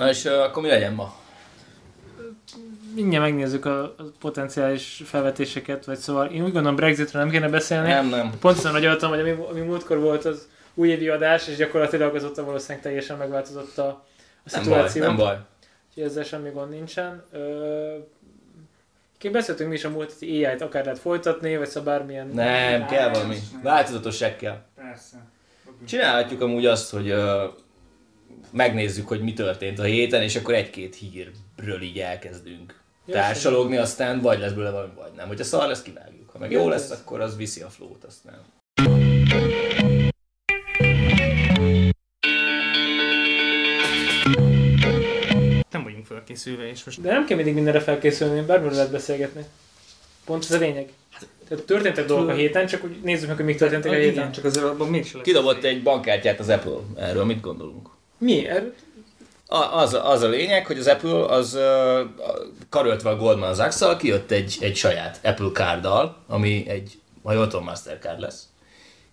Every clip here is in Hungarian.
Na és akkor mi legyen ma? Mindjárt megnézzük a, potenciális felvetéseket, vagy szóval én úgy gondolom Brexitről nem kéne beszélni. Nem, nem. Pontosan agyaltam, hogy ami, ami múltkor volt az újévi adás, és gyakorlatilag azóta valószínűleg teljesen megváltozott a, a Nem baj, szituáció. nem baj. Úgyhogy ezzel semmi gond nincsen. Ö, beszéltünk mi is a múlt heti AI-t, akár lehet folytatni, vagy szóval bármilyen... Nem, kell valami. Változatosság kell. Persze. Csinálhatjuk amúgy azt, hogy uh, megnézzük, hogy mi történt a héten, és akkor egy-két hírről így elkezdünk Jó, társalogni, aztán vagy lesz belőle valami, vagy nem. Hogyha szar lesz, kivágjuk. Ha meg jó Jó, lesz, akkor az viszi a flót, aztán. Nem vagyunk felkészülve, és most De nem kell mindig mindenre felkészülni, bármiről lehet beszélgetni. Pont ez a lényeg. Tehát történtek dolgok a héten, csak úgy nézzük meg, hogy mik történtek a héten. igen, csak azért abban mégse lesz. Kidobott egy bankkártyát az Apple. Erről mit gondolunk? Mi? Er- A, az, az a lényeg, hogy az Apple az uh, karöltve a Goldman sachs kijött egy, egy saját Apple kárdal, ami egy, ha jól tudom, Mastercard lesz,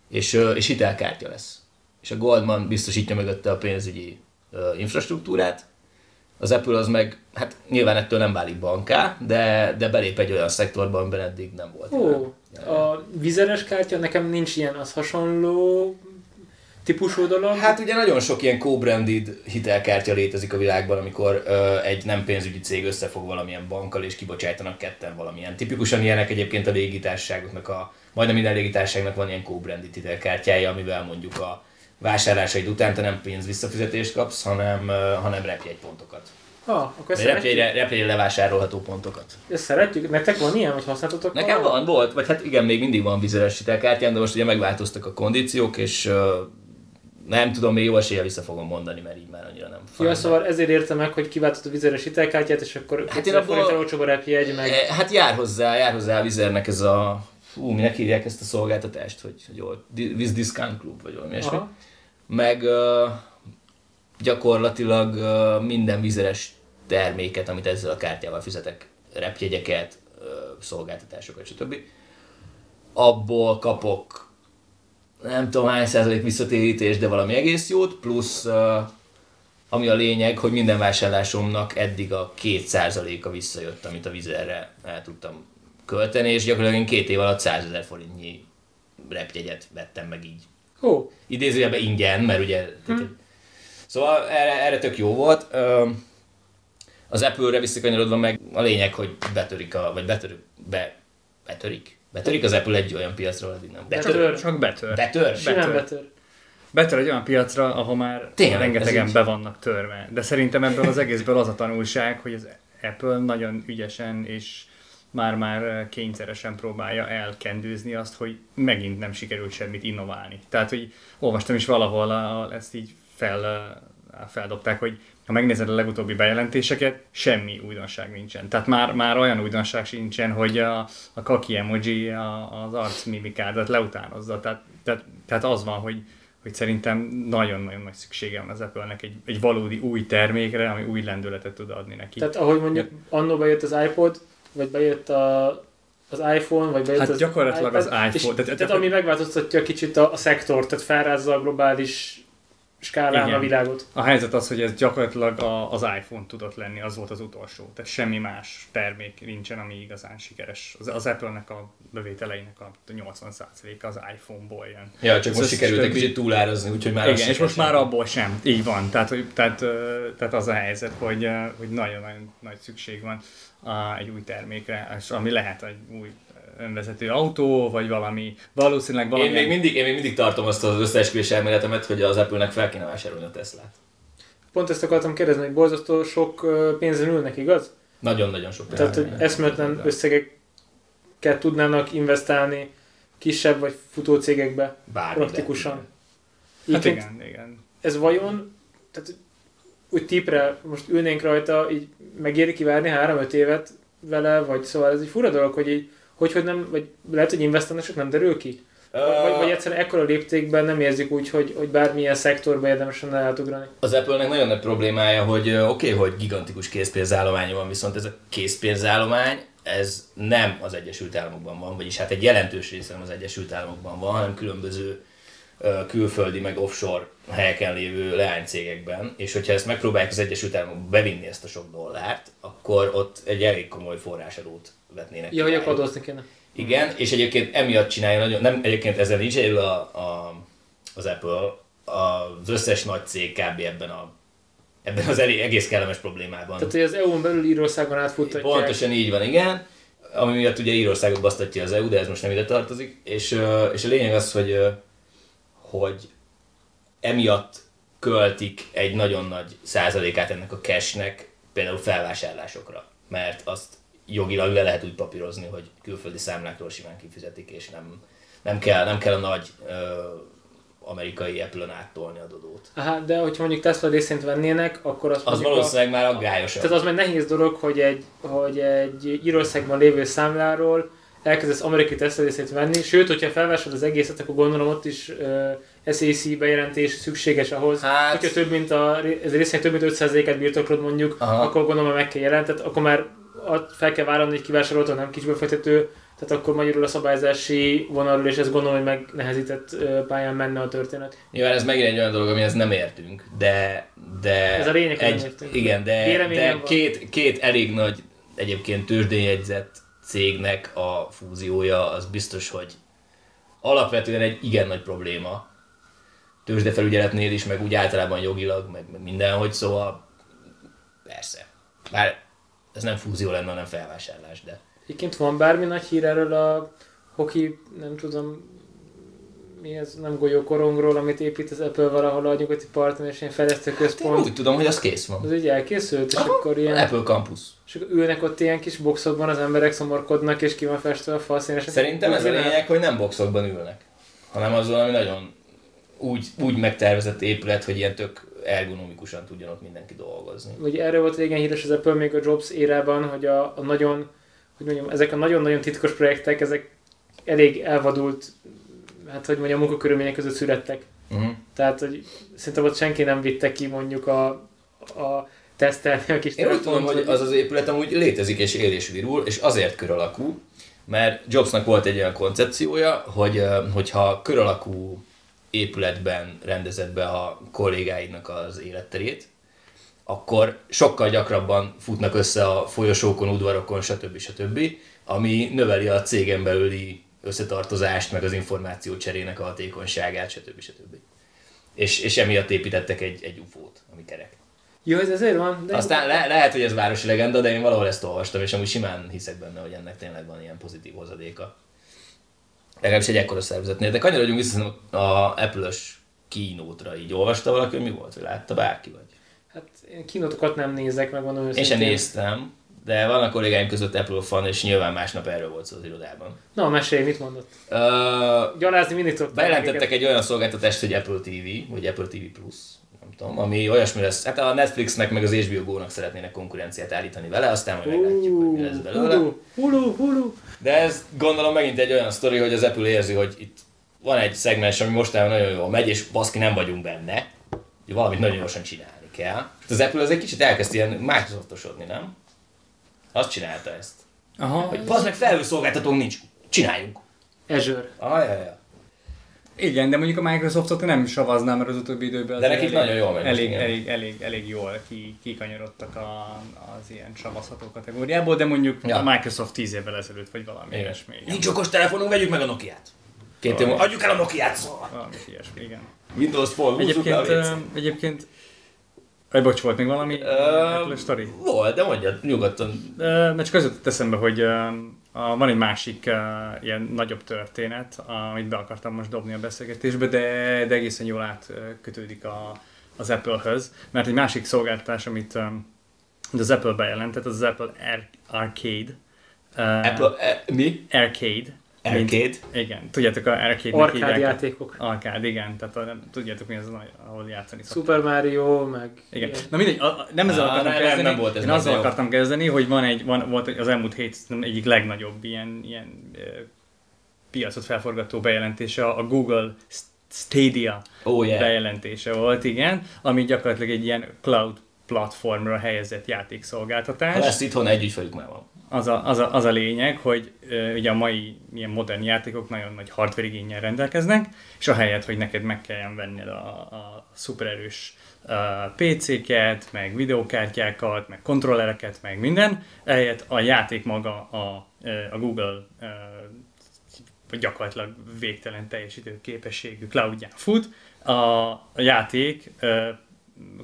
és, uh, és hitelkártya lesz. És a Goldman biztosítja mögötte a pénzügyi uh, infrastruktúrát, az Apple az meg, hát nyilván ettől nem válik banká, de, de belép egy olyan szektorba, amiben eddig nem volt. Ó, a vizeres kártya, nekem nincs ilyen, az hasonló típusú dolog. Hát ugye nagyon sok ilyen co-branded hitelkártya létezik a világban, amikor ö, egy nem pénzügyi cég összefog valamilyen bankkal és kibocsájtanak ketten valamilyen. Tipikusan ilyenek egyébként a légitársaságoknak, a, majdnem minden légitársaságnak van ilyen co-branded hitelkártyája, amivel mondjuk a vásárlásaid után te nem pénz visszafizetést kapsz, hanem, ö, hanem repjegypontokat. ah, akkor repjegyre, repjegyre levásárolható pontokat. Ezt szeretjük. Nektek van ilyen, hogy használtatok? Nekem van, volt, vagy hát igen, még mindig van vizeres hitelkártyám, de most ugye megváltoztak a kondíciók, és nem tudom, még jó eséllyel vissza fogom mondani, mert így már annyira nem Ja, szóval ezért értem meg, hogy kiváltott a vizeres hitelkártyát, és akkor Hát én abból- forint olcsóbb a repjegy, meg... E, Hát jár hozzá, jár hozzá a Vizernek ez a... Fú, minek hívják ezt a szolgáltatást, hogy, hogy jól, Viz Discount Club, vagy valami ilyesmi. Meg uh, gyakorlatilag uh, minden vizeres terméket, amit ezzel a kártyával fizetek, repjegyeket, uh, szolgáltatásokat, stb. Abból kapok nem tudom hány százalék visszatérítést, de valami egész jót, plusz uh, ami a lényeg, hogy minden vásárlásomnak eddig a két százaléka visszajött, amit a vizerre el tudtam költeni, és gyakorlatilag én két év alatt 100 ezer forintnyi repjegyet vettem meg így. Ó, Idézőjelben ingyen, mert ugye... Hm. Szóval erre, erre tök jó volt. Az Apple-re visszakanyarodva meg a lényeg, hogy betörik a... vagy betörük... Be, betörik? Betörik az Apple egy olyan piacra, eddig nem. Betör? Betör. Csak betör. Betör? simán betör. betör. Betör egy olyan piacra, ahol már Tényleg, rengetegen be vannak törve. De szerintem ebből az egészből az a tanulság, hogy az Apple nagyon ügyesen és már-már kényszeresen próbálja elkendőzni azt, hogy megint nem sikerült semmit innoválni. Tehát, hogy olvastam is valahol, ahol ezt így fel, feldobták, hogy ha megnézed a legutóbbi bejelentéseket, semmi újdonság nincsen. Tehát már, már olyan újdonság sincsen, hogy a, a kaki emoji a, az arc mimikádat leutánozza. Tehát, tehát, tehát az van, hogy, hogy szerintem nagyon-nagyon nagy szüksége van az Apple-nek egy, egy valódi új termékre, ami új lendületet tud adni neki. Tehát ahogy mondjuk annó bejött az iPod, vagy bejött a, az iPhone, vagy bejött Hát az gyakorlatilag az iPad, iPhone. És, Tehát- tehát, tehát ami megváltoztatja kicsit a, a szektort, tehát felrázza a globális skálán Igen. a világot. A helyzet az, hogy ez gyakorlatilag a, az iPhone tudott lenni, az volt az utolsó. Tehát semmi más termék nincsen, ami igazán sikeres. Az, az Apple-nek a bevételeinek a 80%-a az iPhone-ból jön. Ja, csak Az most sikerült egy kicsit túlárazni, úgyhogy már Igen, és most sem. már abból sem. Így van. Tehát, hogy, tehát, tehát az a helyzet, hogy, hogy nagyon-nagyon nagy szükség van egy új termékre, és ami lehet egy új önvezető autó, vagy valami, valószínűleg valami... Én még, mindig, én még mindig tartom azt az összeesküvés elméletemet, hogy az Apple-nek fel kéne vásárolni a Teslát. Pont ezt akartam kérdezni, hogy borzasztó sok pénzen ülnek, igaz? Nagyon-nagyon sok Tehát, hogy eszméletlen összegeket tudnának investálni kisebb vagy futócégekbe Bármibe. praktikusan. Hát Egyébként igen, igen. Ez vajon, tehát úgy tipre most ülnénk rajta, így megéri kivárni 3-5 évet vele, vagy szóval ez egy fura dolog, hogy így, hogy, hogy nem, vagy lehet, hogy investálnak, csak nem derül ki? Vagy, vagy, egyszerűen ekkora léptékben nem érzik úgy, hogy, hogy bármilyen szektorba érdemes lenne átugrani. Az Apple-nek nagyon nagy problémája, hogy oké, okay, hogy gigantikus készpénzállománya van, viszont ez a készpénzállomány, ez nem az Egyesült Államokban van, vagyis hát egy jelentős része nem az Egyesült Államokban van, hanem különböző külföldi, meg offshore helyeken lévő leánycégekben, és hogyha ezt megpróbálják az Egyesült Államokba bevinni ezt a sok dollárt, akkor ott egy elég komoly forrásadót vetnének. Ja, hogy akkor adózni kéne. Igen, és egyébként emiatt csinálja nagyon, nem egyébként ezzel nincs egyedül a, a, az Apple, az összes nagy cég kb. ebben a ebben az egész kellemes problémában. Tehát, hogy az EU-n belül Írországon átfuttatják. Pontosan így van, igen. Ami miatt ugye Írországot basztatja az EU, de ez most nem ide tartozik. És, és a lényeg az, hogy, hogy emiatt költik egy nagyon nagy százalékát ennek a cashnek például felvásárlásokra. Mert azt jogilag le lehet úgy papírozni, hogy külföldi számlákról simán kifizetik, és nem, nem, kell, nem kell a nagy ö, amerikai Apple-on áttolni a dodót. Aha, de hogyha mondjuk Tesla részint vennének, akkor azt Az mondjuk valószínűleg már aggályosabb. Tehát az már nehéz dolog, hogy egy, hogy egy Írországban lévő számláról elkezdesz amerikai Tesla részét venni, sőt, hogyha felvásárolod az egészet, akkor gondolom ott is uh, SAC bejelentés szükséges ahhoz, Hát- hogyha több mint a, ez a résznek több mint 5%-et birtoklod mondjuk, Aha. akkor gondolom, hogy meg kell jelentet, akkor már fel kell vállalni, hogy kivásároltad, nem kisbefektető, tehát akkor magyarul a szabályzási vonalról, és ezt gondolom, hogy megnehezített pályán menne a történet. Nyilván ez megint egy olyan dolog, amihez nem értünk, de... de Ez a lényeg, egy, nem értünk. Igen, de, de két, két elég nagy egyébként tőzsdénjegyzett cégnek a fúziója, az biztos, hogy alapvetően egy igen nagy probléma. Tőzsdefelügyeletnél is, meg úgy általában jogilag, meg, meg mindenhogy, szóval persze. Bár ez nem fúzió lenne, hanem felvásárlás, de... Egyébként van bármi nagy hír erről a hoki, nem tudom, mi ez, nem golyókorongról, amit épít az Apple valahol a nyugati parton, és ilyen fejlesztő Hát Én központ. úgy tudom, hogy az kész van. Az így elkészült, és Aha, akkor ilyen, Apple Campus. és akkor ülnek ott ilyen kis boxokban, az emberek szomorkodnak, és ki van festve a fal színes. Szerintem ez a lényeg, hogy nem boxokban ülnek, hanem az valami nagyon úgy, úgy megtervezett épület, hogy ilyen tök ergonomikusan tudjon ott mindenki dolgozni. Ugye erről volt régen híres az Apple még a Jobs érában, hogy a, a nagyon, hogy mondjam, ezek a nagyon-nagyon titkos projektek, ezek elég elvadult, hát hogy mondjam, munkakörülmények között születtek. Uh-huh. Tehát, hogy szerintem ott senki nem vitte ki mondjuk a, a tesztelni a kis Én úgy tudom, hogy az az épület amúgy létezik és él és virul, és azért kör alakú, mert Jobsnak volt egy olyan koncepciója, hogy hogyha kör alakú épületben rendezed be a kollégáidnak az életterét, akkor sokkal gyakrabban futnak össze a folyosókon, udvarokon, stb. stb., ami növeli a cégen belüli összetartozást, meg az információ cserének a hatékonyságát, stb. stb. És, és emiatt építettek egy, egy UFO-t, ami kerek. Jó, ez ezért van, de Aztán le, lehet, hogy ez városi legenda, de én valahol ezt olvastam, és amúgy simán hiszek benne, hogy ennek tényleg van ilyen pozitív hozadéka. Legalábbis egy ekkora szervezetnél. De kanyarodjunk vissza a Apple-ös kínótra, így olvasta valaki, hogy mi volt, vagy látta bárki, vagy? hát én kínótokat nem nézek, meg mondom Én sem őszintén. néztem, de van a kollégáim között Apple fan, és nyilván másnap erről volt szó az irodában. Na, mesélj, mit mondott? Uh, Gyalázni mindig tudtam. bejelentettek egy olyan szolgáltatást, hogy Apple TV, vagy Apple TV Plus, tudom, ami olyasmi lesz, hát a Netflixnek meg az HBO Go-nak szeretnének konkurenciát állítani vele, aztán majd meglátjuk, hogy mi lesz belőle. Hulu, hulu. De ez gondolom megint egy olyan sztori, hogy az Apple érzi, hogy itt van egy szegmens, ami mostanában nagyon jól megy, és baszki nem vagyunk benne, hogy valamit nagyon gyorsan csinálni kell. És az Apple az egy kicsit elkezd ilyen Microsoftosodni, nem? Azt csinálta ezt. Aha. Hogy bazd meg felhőszolgáltatónk nincs, csináljunk. Azure. Ajajaj. Igen, de mondjuk a Microsoftot nem savaznám, mert az utóbbi időben De nekik nagyon jól megy elég, elég, elég, elég, jól ki, kikanyarodtak a, az ilyen savazható kategóriából, de mondjuk Ja. a Microsoft 10 évvel ezelőtt, vagy valami Igen. ilyesmi. Igen. Nincs okos telefonunk, vegyük meg a Nokiát. Két év adjuk el a Nokiát szóval. Valami ilyesmi, igen. Windows Phone, Egyébként, ö, egyébként Aj, bocs, volt még valami Ö, Apple story? Volt, de mondjad, nyugodtan. Ö, Mert csak az jutott eszembe, hogy a, van egy másik uh, ilyen nagyobb történet, amit be akartam most dobni a beszélgetésbe, de, de egészen jól átkötődik a, az Apple-höz, mert egy másik szolgáltatás, amit um, az Apple bejelentett, az az Apple Ar- Arcade. Uh, Apple, e, mi? Arcade. Arcade? Igen, tudjátok, a arcade Arkád játékok. Arcade, igen, tehát a, nem, tudjátok mi az, ahol játszani szoktak. Super Mario, meg... Igen. Na mindegy, a, a, nem ezzel akartam nem, kezdeni, nem volt ez én azzal jó. akartam kezdeni, hogy van egy, van, volt az elmúlt hét egyik legnagyobb ilyen, ilyen piacot felforgató bejelentése, a Google Stadia Oh yeah. bejelentése volt, igen, ami gyakorlatilag egy ilyen cloud platformra helyezett Ha játékszolgáltatás. lesz itthon, egy ügyfelük már van. Az a, az a, az a lényeg, hogy uh, ugye a mai ilyen modern játékok nagyon nagy hardware igényel rendelkeznek, és ahelyett, hogy neked meg kelljen venned a, a szupererős PC-ket, meg videókártyákat, meg kontrollereket, meg minden, ehelyett a játék maga a, a Google uh, gyakorlatilag végtelen teljesítő képességű cloudján fut, a, a játék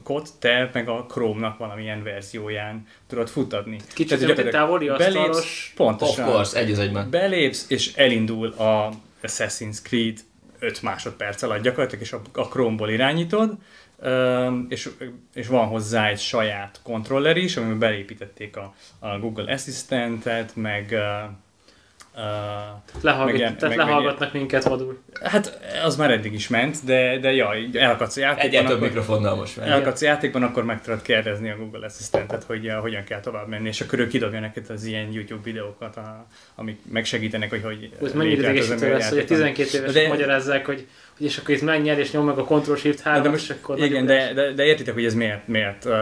kod, te meg a Chrome-nak valamilyen verzióján tudod futatni. Kicsit Tehát, egy távoli asztalos. Pontosan. Of course, egy az egyben. Belépsz, és elindul a Assassin's Creed 5 másodperc alatt gyakorlatilag, és a, a Chrome-ból irányítod, és, és van hozzá egy saját kontroller is, amiben belépítették a, a Google Assistant-et, meg Lehallgat, meg, tehát meg, lehallgatnak meg, minket vadul. Hát az már eddig is ment, de, de jaj, elakadsz a játékban. Egyet több mikrofonnal most már. Elakadsz a játékban, akkor meg tudod kérdezni a Google Assistant-et, hogy uh, hogyan kell tovább menni, és akkor ő kidobja neked az ilyen YouTube videókat, a, amik megsegítenek, hogy hogy Ez mennyire idegesítő lesz, hogy a 12 éves de... magyarázzák, hogy hogy és akkor itt menjen, és nyom meg a Ctrl Shift 3 de most, és akkor Igen, de, de, de, értitek, hogy ez miért, miért uh,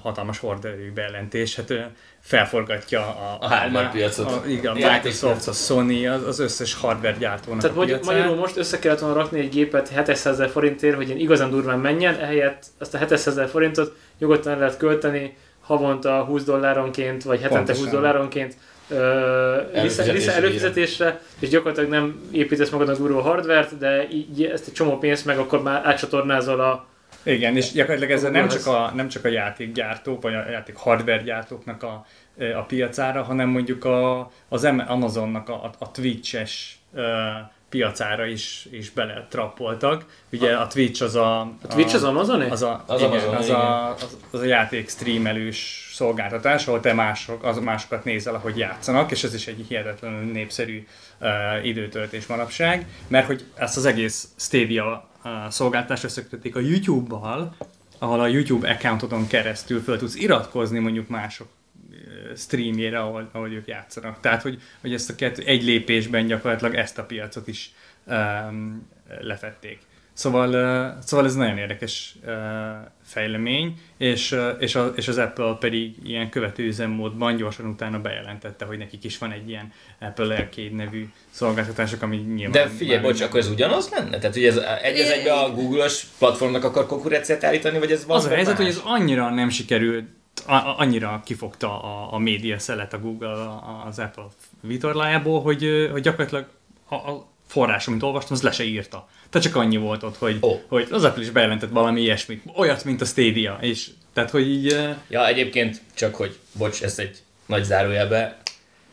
hatalmas horderejű bejelentés. Hát uh, felforgatja a, a hardware piacot. A, igen, a Microsoft, a Sony, az, az összes hardware gyártónak Tehát a magyarul most össze kellett volna rakni egy gépet 700 ezer forintért, hogy ilyen igazán durván menjen, ehelyett azt a 700 ezer forintot nyugodtan lehet költeni havonta 20 dolláronként, vagy hetente Pontosan. 20 dolláronként vissza, vissza előfizetésre, és gyakorlatilag nem építesz magadnak durva hardvert, de így ezt egy csomó pénzt meg akkor már átcsatornázol a igen, és gyakorlatilag ez nem csak, a, nem csak a játékgyártók, vagy a játék hardware gyártóknak a, a piacára, hanem mondjuk a, az Amazonnak a, a Twitch-es piacára is, is bele trappoltak. Ugye a Twitch az a... A Twitch az Amazon? Az a, az, igen, Amazon, az, igen. A, az, az a játék streamelős szolgáltatás, ahol te mások, az másokat nézel, ahogy játszanak, és ez is egy hihetetlenül népszerű uh, időtöltés manapság, mert hogy ezt az egész Stadia szolgáltást összekötötték a YouTube-bal, ahol a YouTube accountodon keresztül fel tudsz iratkozni mondjuk mások streamjére, ahol, ahol ők játszanak. Tehát, hogy, hogy ezt a kettő, egy lépésben gyakorlatilag ezt a piacot is um, lefették. Szóval, szóval ez nagyon érdekes fejlemény, és, és, a, és az Apple pedig ilyen követő üzemmódban gyorsan utána bejelentette, hogy nekik is van egy ilyen Apple Arcade nevű szolgáltatások, ami nyilván... De figyelj, bocs, akkor ez ugyanaz lenne? Tehát, hogy ez egy az egyben a Google-os platformnak akar konkurenciát állítani, vagy ez Az a helyzet, más? hogy ez annyira nem sikerült annyira kifogta a, a média szelet a Google az Apple vitorlájából, hogy, hogy gyakorlatilag a, a forrás, amit olvastam, az le se írta. Tehát csak annyi volt ott, hogy, oh. hogy az Apple is bejelentett valami ilyesmit, olyat, mint a Stadia, és tehát, hogy így... Ja, egyébként csak, hogy, bocs, ez egy nagy zárójelbe,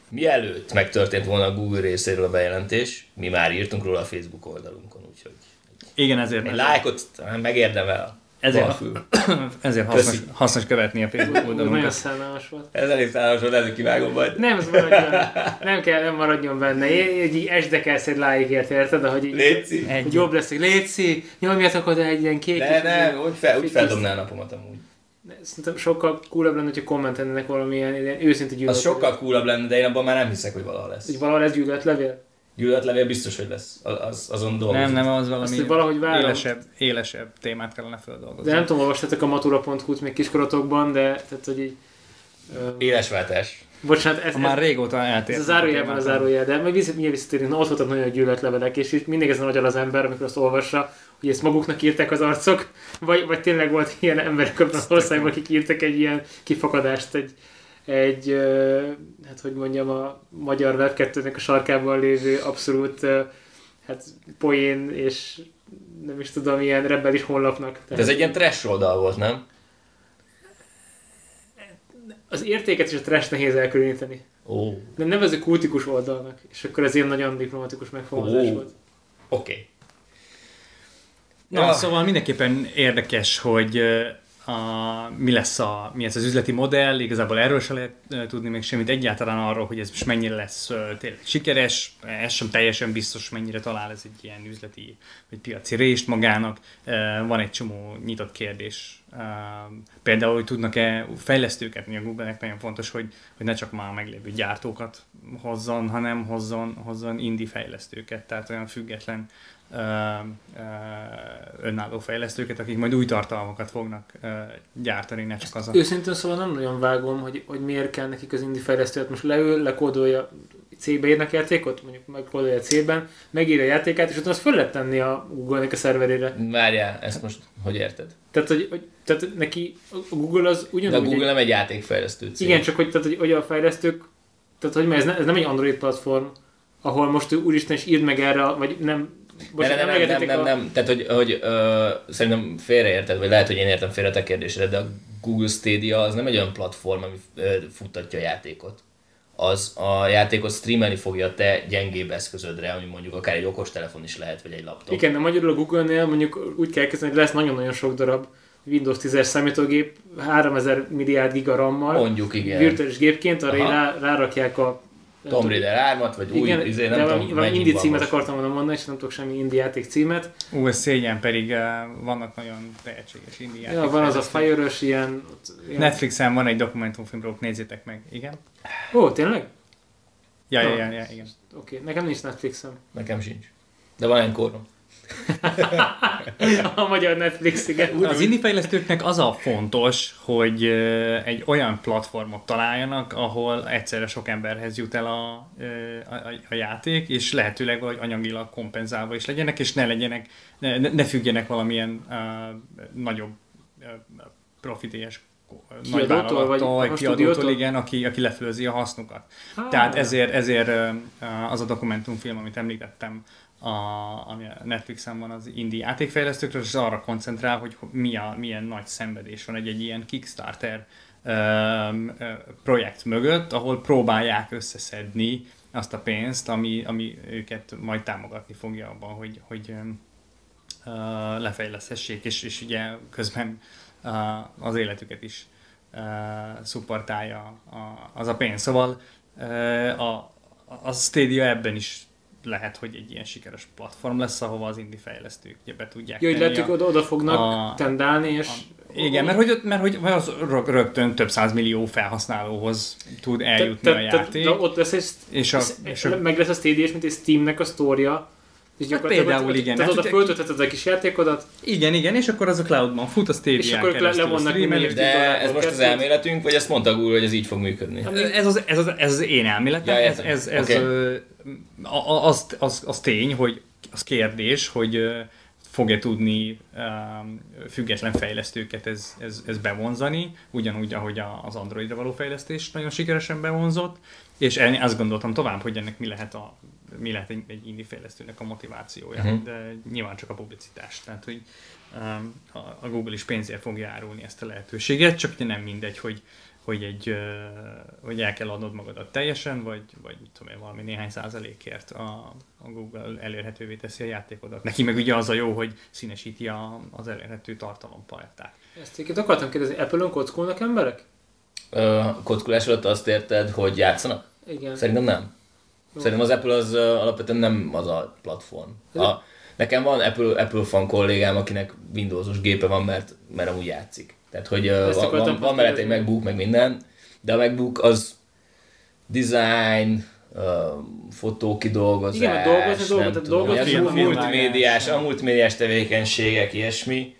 mielőtt megtörtént volna a Google részéről a bejelentés, mi már írtunk róla a Facebook oldalunkon, úgyhogy... Igen, ezért. Egy lájkot megérdemel. Ezért, ezért hasznos, hasznos követni a Facebook oldalunkat. Nagyon szállalmas volt. Ez elég szállalmas volt, ezért kivágom majd. Nem, az maradjon, nem kell, nem maradjon benne. Én így esdekelsz egy lájkért, érted? Ahogy így, Léci. Hogy jobb lesz, hogy Léci, nyomjatok oda egy ilyen kék. Ne, ne, úgy, fel, úgy feldobnál napomat amúgy. Szerintem sokkal coolabb lenne, hogyha kommentelnének valamilyen ilyen őszinte gyűlölet. Az sokkal coolabb lenne, de én abban már nem hiszek, hogy valaha lesz. Hogy valaha lesz gyűlöletlevél? Gyűlöletlevél biztos, hogy lesz. Az, azon dolgozik. Nem, nem, az valami Azt, valahogy élesebb, élesebb témát kellene földolgozni. De nem tudom, olvastatok a matura.hu-t még kiskorotokban, de tehát, hogy így... Uh... Élesváltás. Bocsánat, ez, ez, már régóta eltért. Ez a zárójelben a zárójel, de majd vissza, mindjárt visszatérünk, na ott voltak nagyon gyűlöletlevelek, és itt mindig ezen magyar az ember, amikor azt olvassa, hogy ezt maguknak írták az arcok, vagy, vagy tényleg volt ilyen emberek az országban, akik írtak egy ilyen kifakadást, egy, egy, hát hogy mondjam, a magyar web a sarkában lévő abszolút hát poén és nem is tudom, ilyen rebbelis honlapnak. Tehát... De ez egy ilyen trash oldal volt, nem? Az értéket és a trash nehéz elkülöníteni. Oh. De nevező kultikus oldalnak, és akkor ez ilyen nagyon diplomatikus megfogalmazás oh. volt. Oké. Okay. Na, ja. szóval mindenképpen érdekes, hogy a, mi lesz a, mi ez az üzleti modell, igazából erről se lehet tudni még semmit egyáltalán arról, hogy ez most mennyire lesz tényleg sikeres, ez sem teljesen biztos, mennyire talál ez egy ilyen üzleti vagy piaci részt magának. Van egy csomó nyitott kérdés. Például, hogy tudnak-e fejlesztőket, mi a Google-nek nagyon fontos, hogy, hogy ne csak már meglévő gyártókat hozzon, hanem hozzon, hozzon indie fejlesztőket, tehát olyan független önálló fejlesztőket, akik majd új tartalmakat fognak gyártani, ne csak az a... Őszintén szóval nem nagyon vágom, hogy, hogy miért kell nekik az indie fejlesztőt. Most leül, lekódolja, C-be írnak játékot, mondjuk megkódolja C-ben, megírja a játékát, és utána azt föl lehet tenni a Google-nek a szerverére. Várjál, ezt most hogy érted? Tehát, hogy, hogy tehát neki a Google az De ugyanúgy... a Google egy, nem egy játékfejlesztő cég. igen, csak hogy, tehát, hogy, hogy a fejlesztők, tehát hogy ez, ne, ez nem egy Android platform, ahol most úristen is írd meg erre, vagy nem, nem, nem, nem, nem, nem, nem, tehát hogy, hogy ö, szerintem félreérted, vagy lehet, hogy én értem félre a kérdésre, de a Google Stadia az nem egy olyan platform, ami futtatja a játékot. Az a játékot streamelni fogja a te gyengébb eszközödre, ami mondjuk akár egy okostelefon is lehet, vagy egy laptop. Igen, de magyarul a Google-nél mondjuk úgy kell kezdeni, hogy lesz nagyon-nagyon sok darab Windows 10-es számítógép 3000 milliárd giga RAM-mal, Mondjuk igen. virtuális gépként, arra rá, rárakják a Tomb Raider 3-at, vagy új, igen, izé, de nem valami, tudom, valami van címet most. akartam volna mondani, és nem tudok semmi indie játék címet. Ú, ez szégyen, pedig uh, vannak nagyon tehetséges indie Ja, van az a. Fire-ös ilyen... ilyen... Netflixen van egy dokumentumfilmről, nézzétek meg. Igen? Ó, tényleg? Ja, ja, ja, ja igen. Oké, okay. nekem nincs Netflixem. Nekem sincs. De van enkorom. A magyar Netflix, igen. Az indie fejlesztőknek az a fontos, hogy egy olyan platformot találjanak, ahol egyszerre sok emberhez jut el a, a, a, a játék, és lehetőleg vagy anyagilag kompenzálva is legyenek, és ne legyenek, ne, ne függjenek valamilyen uh, nagyobb uh, profitélyes a vagy kiadótól, igen, aki, aki lefölzi a hasznukat. Ah. Tehát ezért, ezért az a dokumentumfilm, amit említettem, a, ami a Netflixen van az indie játékfejlesztőkről, és arra koncentrál, hogy mi a, milyen nagy szenvedés van egy, egy ilyen Kickstarter ö, projekt mögött, ahol próbálják összeszedni azt a pénzt, ami, ami őket majd támogatni fogja abban, hogy, hogy ö, lefejleszthessék, és, és ugye közben ö, az életüket is ö, szupportálja a, az a pénz. Szóval ö, a, a Stadia ebben is lehet, hogy egy ilyen sikeres platform lesz, ahova az indie fejlesztők ugye be tudják Ja, hogy lehet, a- hogy oda, oda fognak a- tendálni, és... igen, mert hogy, mert hogy az rög- rögtön több száz millió felhasználóhoz tud eljutni a játék. De ott lesz egy... És a, és a, meg lesz a Stadia mint egy Steamnek a sztória. És gyakorlatilag például igen. Tehát Hát oda föltöltheted a kis játékodat, igen, igen, és akkor az a cloudban fut a És Stadia akkor le- mindig- De ez most az elméletünk, vagy ezt mondta Google, hogy ez így fog működni? Ez az, ez, az, ez az én elméletem, Ja, ez, ez, ez a- az, az, az tény, hogy az kérdés, hogy fog-e tudni um, független fejlesztőket ez, ez, ez bevonzani, ugyanúgy, ahogy a- az Androidra való fejlesztés nagyon sikeresen bevonzott, és én azt gondoltam tovább, hogy ennek mi lehet, a, mi lehet egy, egy indie fejlesztőnek a motivációja, uh-huh. de nyilván csak a publicitás. Tehát, hogy um, a, a Google is pénzért fogja árulni ezt a lehetőséget, csak ugye nem mindegy, hogy hogy, egy, hogy el kell adnod magadat teljesen, vagy, vagy tudom én, valami néhány százalékért a, a Google elérhetővé teszi a játékodat. Neki meg ugye az a jó, hogy színesíti a, az elérhető tartalompalettát. Ezt egyébként akartam kérdezni, Apple-ön kockulnak emberek? Kockulás alatt azt érted, hogy játszanak? Igen. Szerintem nem. Jó. Szerintem az Apple az alapvetően nem az a platform. A, nekem van Apple, Apple fan kollégám, akinek Windowsos gépe van, mert, mert amúgy játszik. Tehát, hogy Ezt van, van, van mellett egy. MacBook, meg minden, de a MacBook az design, ö, fotókidolgozás, Igen, a dolgozni dolgot- nem tehát tudom, dolgozni film- multimédiás, a multimédiás tevékenységek, ilyesmi.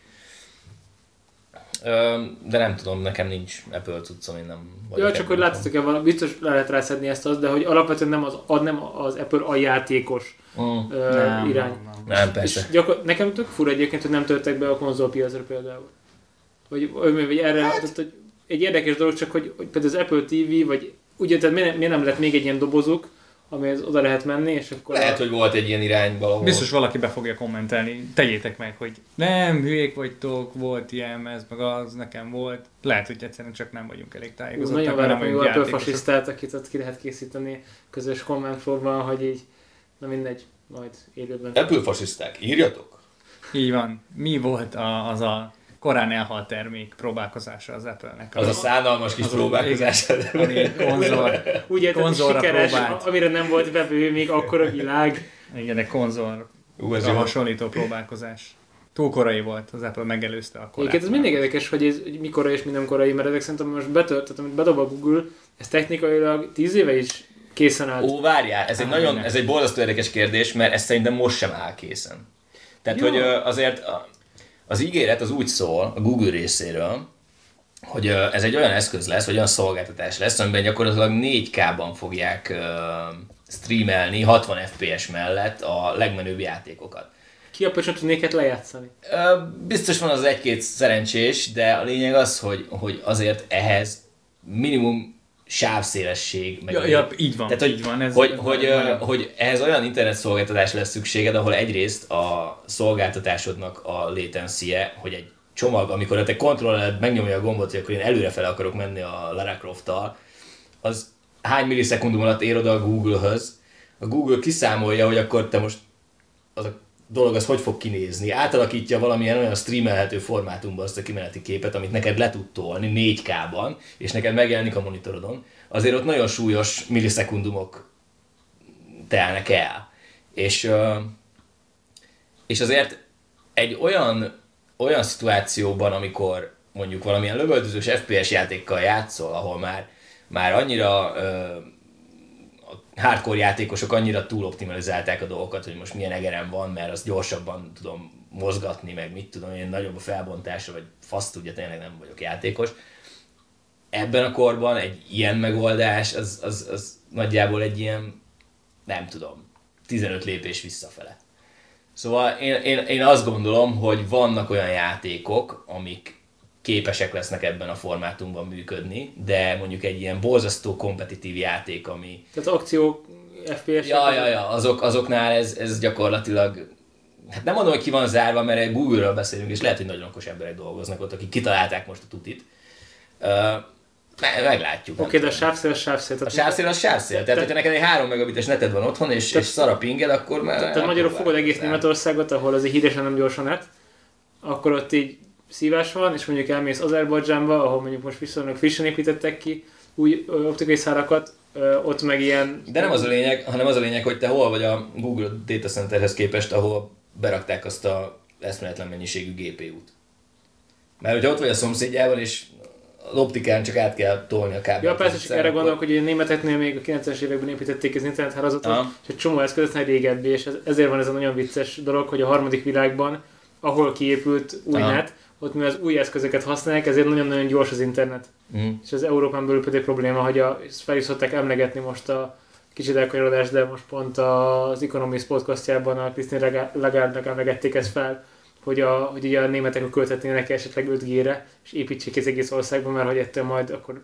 De nem tudom, nekem nincs Apple cuccom, én nem vagyok Ja, csak hogy fan. látszatok-e valami, biztos le lehet rászedni ezt az, de hogy alapvetően nem az, a, nem az Apple a játékos Mm. ö, Nem, irány. nem, nem. Nem, És persze. gyakor- nekem tök fura egyébként, hogy nem törtek be a konzolpiacra például. Vagy, vagy, erre, tehát, hogy egy érdekes dolog csak, hogy, hogy például az Apple TV, vagy ugye, tehát miért, miért nem lett még egy ilyen dobozuk, amihez oda lehet menni, és akkor... Lehet, hogy volt egy ilyen irány valahol. Biztos valaki be fogja kommentelni, tegyétek meg, hogy nem, hülyék vagytok, volt ilyen, ez meg az, nekem volt. Lehet, hogy egyszerűen csak nem vagyunk elég tájékozottak, Nagyon várom, hogy játékosok. fasisztát, akit ott ki lehet készíteni közös kommentforban, hogy így, na mindegy, majd élőben. Apple fasiszták, írjatok! Így van. Mi volt a, az a korán elhalt termék próbálkozása az Apple-nek? Az a szánalmas kis az- próbálkozás. igen, ami konzol, Úgy hogy konzolra sikeres, próbált. amire nem volt vevő még akkor a világ. igen, egy konzolra Ú, ez hasonlító próbálkozás. Túl korai volt, az Apple megelőzte a korát. Egyébként ez mindig érdekes, hogy ez hogy mikor és minden korai, mert ezek szerintem most betölt, tehát amit bedob a Google, ez technikailag 10 éve is készen állt. Ó, várjál, ez egy Á, nagyon, nem. ez egy borzasztó érdekes kérdés, mert ez szerintem most sem áll készen. Tehát, Jó. hogy azért az ígéret az úgy szól a Google részéről, hogy ez egy olyan eszköz lesz, vagy olyan szolgáltatás lesz, amiben gyakorlatilag 4K-ban fogják streamelni 60 FPS mellett a legmenőbb játékokat. Ki a pöcsön tudnék ezt lejátszani? Biztos van az egy-két szerencsés, de a lényeg az, hogy, hogy azért ehhez minimum sávszélesség, meg Ja, ja, így van, Tehát, hogy, így van. Ez, hogy, hogy, nagyon- hogy ehhez olyan internet szolgáltatás lesz szükséged, ahol egyrészt a szolgáltatásodnak a latency hogy egy csomag, amikor a te kontrollered megnyomja a gombot, hogy akkor én előrefele akarok menni a Lara Croft-tal, az hány millisekundum alatt ér oda a Google-höz, a Google kiszámolja, hogy akkor te most az a dolog az hogy fog kinézni. Átalakítja valamilyen olyan streamelhető formátumban azt a kimeneti képet, amit neked le tud tolni 4K-ban, és neked megjelenik a monitorodon. Azért ott nagyon súlyos millisekundumok telnek el. És, és azért egy olyan, olyan szituációban, amikor mondjuk valamilyen lövöldözős FPS játékkal játszol, ahol már, már annyira hardcore játékosok annyira túloptimalizálták a dolgokat, hogy most milyen egerem van, mert azt gyorsabban tudom mozgatni, meg mit tudom én, nagyobb a felbontása, vagy fasz tudja, tényleg nem vagyok játékos. Ebben a korban egy ilyen megoldás, az, az, az nagyjából egy ilyen, nem tudom, 15 lépés visszafele. Szóval én, én, én azt gondolom, hogy vannak olyan játékok, amik képesek lesznek ebben a formátumban működni, de mondjuk egy ilyen borzasztó kompetitív játék, ami... Tehát akció FPS. Ja, ja, ja, azok, azoknál ez, ez gyakorlatilag... Hát nem mondom, hogy ki van zárva, mert Google-ről beszélünk, és lehet, hogy nagyon okos emberek dolgoznak ott, akik kitalálták most a tutit. Uh, me- meglátjuk. Oké, de a sávszél, a sávszél. A sávszél az sávszél. Tehát, hogyha neked egy 3 megabites neted van otthon, és, és szar a pinged, akkor már... tehát magyarul fogod egész Németországot, ahol azért híresen nem gyors a net, akkor ott így szívás van, és mondjuk elmész Azerbajdzsánba, ahol mondjuk most viszonylag frissen építettek ki új optikai szárakat, ott meg ilyen... De nem az a lényeg, hanem az a lényeg, hogy te hol vagy a Google Data Centerhez képest, ahol berakták azt a eszméletlen mennyiségű GPU-t. Mert hogyha ott vagy a szomszédjában, és az optikán csak át kell tolni a kábelt. Ja, persze, csak erre gondolok, hogy a németeknél még a 90-es években építették az internethálózatot, Aha. és egy csomó eszköz egy régebbi, és ez, ezért van ez a nagyon vicces dolog, hogy a harmadik világban, ahol kiépült új Aha. net, ott mi az új eszközöket használják, ezért nagyon-nagyon gyors az internet. Mhm. És az Európán belül pedig probléma, hogy a, fel is szokták emlegetni most a kicsit elkanyarodás, de most pont az Economist podcastjában a Christine Lagarde-nak emlegették ezt fel, hogy, a, hogy ugye a németek költetnének esetleg 5G-re, és építsék az egész országban, mert hogy ettől majd akkor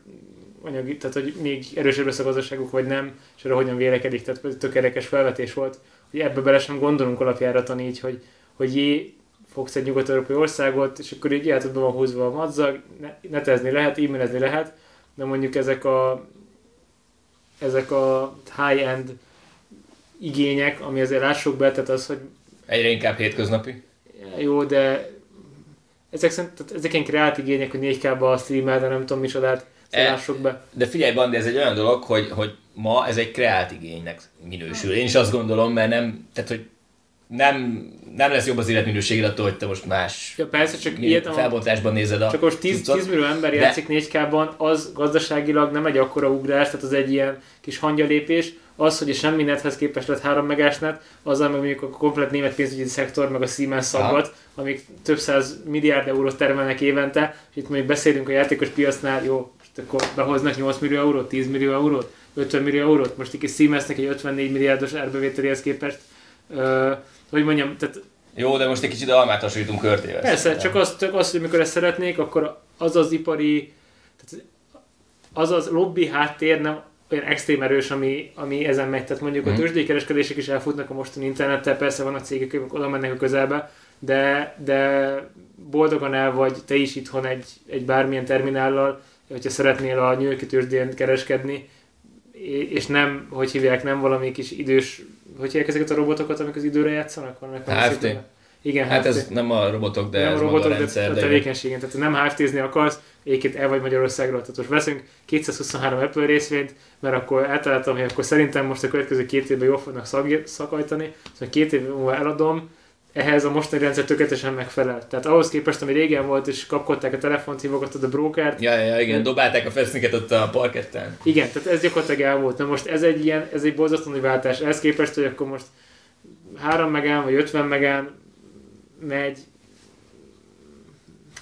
anyagi, tehát hogy még erősebb lesz a gazdaságuk, vagy nem, és erre hogyan vélekedik, tehát tök érdekes felvetés volt, hogy ebbe bele sem gondolunk alapjáraton így, hogy, hogy jé, fogsz egy nyugat-európai országot, és akkor így életedben van húzva a madzag, ne- netezni lehet, e-mailezni lehet, de mondjuk ezek a ezek a high-end igények, ami azért lássuk be, tehát az, hogy Egyre inkább hétköznapi. jó, de ezek, szerint, tehát ezek ilyen kreált igények, hogy 4K-ba streamel, de nem tudom micsodát, szóval E- lássuk be. De figyelj, Bandi, ez egy olyan dolog, hogy, hogy ma ez egy kreált igénynek minősül. Én is azt gondolom, mert nem, tehát, hogy nem, nem lesz jobb az életminőséged attól, hogy te most más Ja, persze, csak ilyet, felbontásban nézed a csak most 10, cuccot. 10 millió ember De- játszik 4K-ban, az gazdaságilag nem egy akkora ugrás, tehát az egy ilyen kis hangyalépés. Az, hogy a semmi nethez képest lett 3 megás net, azzal meg mondjuk a komplet német pénzügyi szektor, meg a Siemens szaggat, amik több száz milliárd eurót termelnek évente, és itt mondjuk beszélünk a játékos piacnál, jó, most akkor behoznak 8 millió eurót, 10 millió eurót, 50 millió eurót, most egy Siemensnek egy 54 milliárdos árbevételéhez képest, ö, hogy mondjam, tehát Jó, de most egy kicsit almát hasonlítunk körtével. Persze, szerintem. csak az, csak az, hogy amikor ezt szeretnék, akkor az az ipari, tehát az az lobby háttér nem olyan extrém erős, ami, ami ezen megy. Tehát mondjuk Mhm. a tőzsdei kereskedések is elfutnak a mostani internettel, persze vannak cégek, amik oda mennek a közelbe, de, de boldogan el vagy te is itthon egy, egy bármilyen terminállal, hogyha szeretnél a New Yorki tőzsdén kereskedni, és nem, hogy hívják, nem valami kis idős, hogy hívják ezeket a robotokat, amik az időre játszanak? Vannak HFT? Igen, Hát HFT ez nem a robotok, de nem ez a maga a robotok, de rendszer. a De, tevékenységen. Tehát nem HFT-zni akarsz, egyébként el vagy Magyarországról, tehát most veszünk 223 Apple részvényt, mert akkor eltaláltam, hogy akkor szerintem most a következő két évben jól fognak szakajtani, szóval két év múlva eladom, ehhez a mostani rendszer tökéletesen megfelel. Tehát ahhoz képest, ami régen volt, és kapkodták a telefont, hívogattad a brokert, ja, ja, igen, dobálták a feszniket ott a parketten. igen, tehát ez gyakorlatilag el volt. Na most ez egy ilyen, ez egy borzasztó nagy váltás. Ehhez képest, hogy akkor most 3 megán, vagy 50 megán, megy,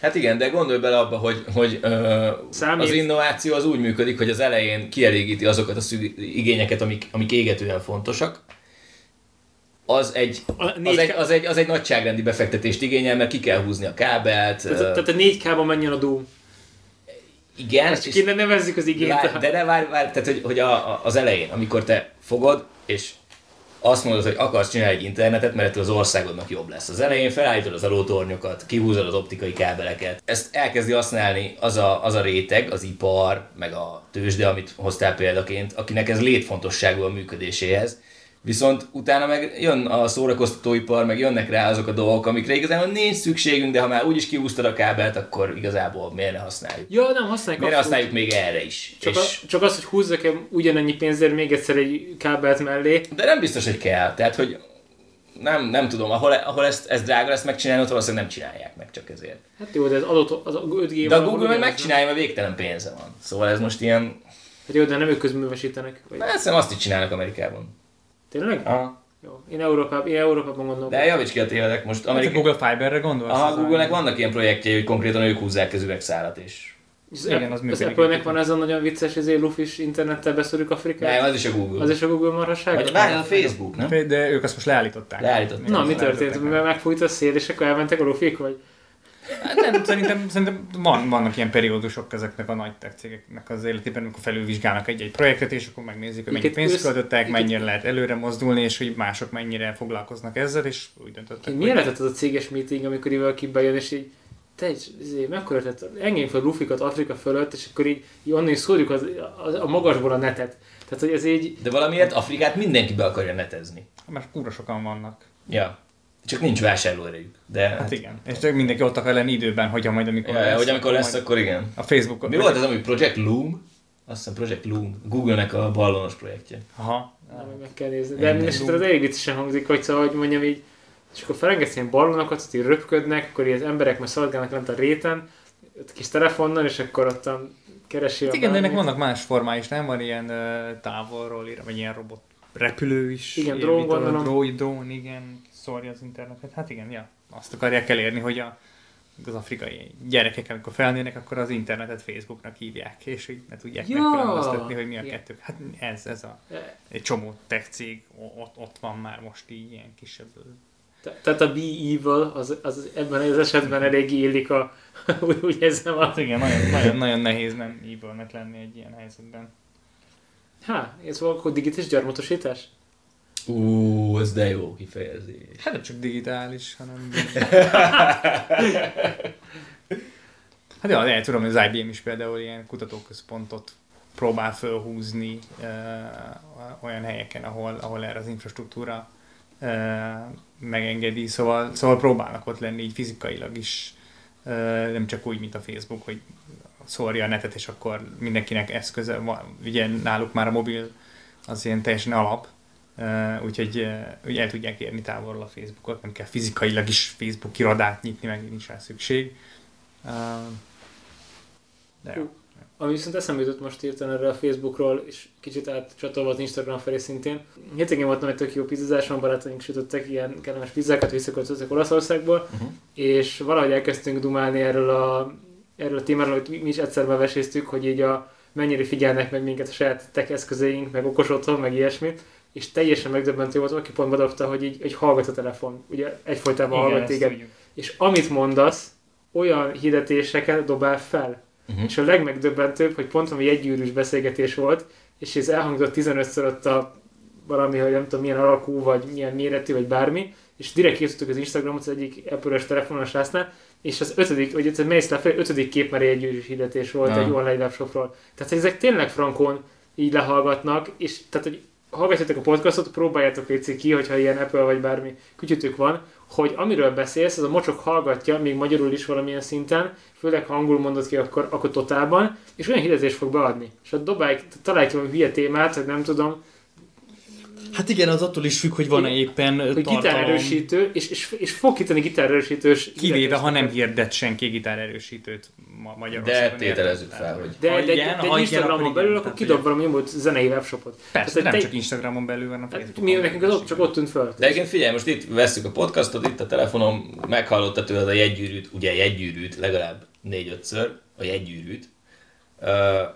Hát igen, de gondolj bele abba, hogy, hogy ö, Számít. az innováció az úgy működik, hogy az elején kielégíti azokat a szüg, igényeket, amik, amik égetően fontosak. Az egy, az, egy, az, egy, az egy nagyságrendi befektetést igényel, mert ki kell húzni a kábelt. tehát, tehát a 4K-ban menjen a Doom. igen, Ezt innen nevezzük az igényt. De ne várj, várj, tehát hogy, hogy a, a, az elején, amikor te fogod, és azt mondod, hogy akarsz csinálni egy internetet, mert ettől az országodnak jobb lesz. Az elején felállítod az alótornyokat, kihúzod az optikai kábeleket. Ezt elkezdi használni az a, az a réteg, az ipar, meg a tőzsde, amit hoztál példaként, akinek ez létfontosságú a működéséhez. Viszont utána meg jön a szórakoztatóipar, meg jönnek rá azok a dolgok, amikre igazából nincs szükségünk, de ha már úgyis kihúztad a kábelt, akkor igazából miért ne használjuk? Ja, nem használják Miért használjuk még erre is? Csak, és... a, csak az, hogy húzzak ugyanannyi pénzért még egyszer egy kábelt mellé. De nem biztos, hogy kell. Tehát, hogy nem, nem tudom, ahol, ahol ezt, ez drága lesz megcsinálni, ott valószínűleg nem csinálják meg csak ezért. Hát jó, de az adott, az 5G De a Google meg megcsinálja, mert végtelen pénze van. Szóval ez most ilyen... Hát jó, de nem ők közművesítenek. Vagy... Na, azt hiszem azt is csinálnak Amerikában. Tényleg? Aha. Jó. Én Európában, én Európában gondolom. De javíts ki a tévedek most. Hát a Amerika... Google Fiberre gondolsz? Aha, Google-nek vannak ilyen projektjei, hogy konkrétan ők húzzák az üvegszálat és... Az, Igen, az az, Apple-nek van ez a nagyon vicces, ezért lufis internettel beszorjuk Afrikát. Nem, az is a Google. Az is a Google marhaság? Vagy várj, a Facebook, nem? De ők azt most leállították. Leállították. Na, mi történt? Mert megfújt a szél, és akkor elmentek a lufik, vagy? Hát nem, szerintem, szerintem van, vannak ilyen periódusok ezeknek a nagy tech cégeknek az életében, amikor felülvizsgálnak egy-egy projektet, és akkor megnézik, hogy mennyi pénzt költöttek, mennyire lehet előre mozdulni, és hogy mások mennyire foglalkoznak ezzel, és úgy döntöttek, Milyen lehetett az a céges meeting, amikor valaki bejön, és így te egy, izé, mekkora tett, engedjünk fel lufikat Afrika fölött, és akkor így, így onnan is szórjuk az, az, a magasból a netet. Tehát, hogy ez így, De valamiért Afrikát mindenki be akarja netezni. mert kúra sokan vannak. Ja. Csak nincs vásárlóerejük. De Hát igen. És csak mindenki ott akar lenni időben, hogy majd amikor Ja, lesz. hogy amikor lesz, akkor igen. A Facebookon. Mi volt az, ami Project Loom? Azt hiszem Project Loom. Google-nek a ballonos projektje. Aha. nem, meg kell nézni. De minden esetre az elég viccesen hangzik, hogy szóval, hogy mondjam így, és akkor felengedsz ilyen ballonokat, hogy így röpködnek, akkor az emberek már szaladgálnak lent a réten, ott kis telefonnal, és akkor ott keresi Hát a igen, de ennek vannak más formái is, nem? Van ilyen uh, távolról vagy ilyen robot repülő is. Igen, ilyen, drón gondolom. Drón, drón, igen, szórja az internetet. Hát igen, ja. Azt akarják elérni, hogy a, az afrikai gyerekek, amikor felnőnek, akkor az internetet Facebooknak hívják, és hogy ne tudják Ja! megkülönböztetni, hogy mi a kettő. Hát ez, ez a, egy csomó tech cég, ott, ott van már most így ilyen kisebb. te- Tehát a Be Evil, az, az ebben az esetben elég illik a, úgy, érzem a... Hát igen, nagyon, nagyon, nagyon nehéz nem evil lenni egy ilyen helyzetben. Há, ez akkor digitális gyarmatosítás? Ú, ez de jó kifejezés. Hát nem csak digitális, hanem... hát ja, el tudom, hogy az IBM is például ilyen kutatóközpontot próbál fölhúzni uh, olyan helyeken, ahol, ahol erre az infrastruktúra uh, megengedi, szóval, szóval próbálnak ott lenni így fizikailag is, uh, nem csak úgy, mint a Facebook, hogy szórja a netet, és akkor mindenkinek eszköze van. Ugye náluk már a mobil az ilyen teljesen alap, Uh, úgyhogy uh, úgy el tudják érni távolról a Facebookot, nem kell fizikailag is Facebook irodát nyitni, meg nincs rá szükség. Uh, de jó. Ami viszont eszembe jutott most írtan erre a Facebookról, és kicsit átcsatolva az Instagram felé szintén. Hétvégén voltam egy tök jó pizzáson, barátaink sütöttek ilyen kellemes pizzákat, visszaköltöztek Olaszországból, Uh-huh. és valahogy elkezdtünk dumálni erről a, erről a témáról, hogy mi is egyszer beveséztük, hogy így a, mennyire figyelnek meg minket a saját tech eszközeink, meg okos otthon, meg ilyesmi, és teljesen megdöbbentő volt, aki pont bedobta, hogy így, hogy hallgat a telefon, ugye egyfolytában hallgat téged, tudjuk. és amit mondasz, olyan hirdetéseket dobál fel. Uh-huh. És a legmegdöbbentőbb, hogy pont ami egy gyűrűs beszélgetés volt, és ez elhangzott 15-ször ott a valami, hogy nem tudom milyen alakú, vagy milyen méretű, vagy bármi, és direkt készítettük az Instagramot az egyik Apple-ös telefonos srácnál, és az ötödik, vagy egyszer mész lefelé, ötödik kép már egy gyűrűs hirdetés volt Ah. egy online webshopról. Tehát ezek tényleg frankon így lehallgatnak, és tehát, hogy hallgatjátok a podcastot, próbáljátok létszik ki, hogyha ilyen Apple vagy bármi kütyütük van, hogy amiről beszélsz, az a mocsok hallgatja, még magyarul is valamilyen szinten, főleg ha angolul mondod ki, akkor, akkor totálban, és olyan hirdetést fog beadni. És ott dobálj, találj ki valami hülye témát, hogy nem tudom, Hát igen, az attól is függ, hogy van-e éppen hogy tartalom. gitárerősítő, és, és, és fog kitani gitárerősítős Kivéve, ha nem hirdet senki gitárerősítőt ma Magyarországon. De tételezzük fel, hogy De, de, igen, de, de igen, Instagramon belül, igen, akkor kidob valami nyomott zenei webshopot. Persze, Tehát nem egy- csak Instagramon belül van a Hát Facebookon. mi nekünk az ott, csak ott tűnt föl. De egyébként figyelj, most itt vesszük a podcastot, itt a telefonom, meghallotta tőled a jegygyűrűt, ugye jegygyűrűt, legalább négy-ötször, a jegygyűrűt. Uh,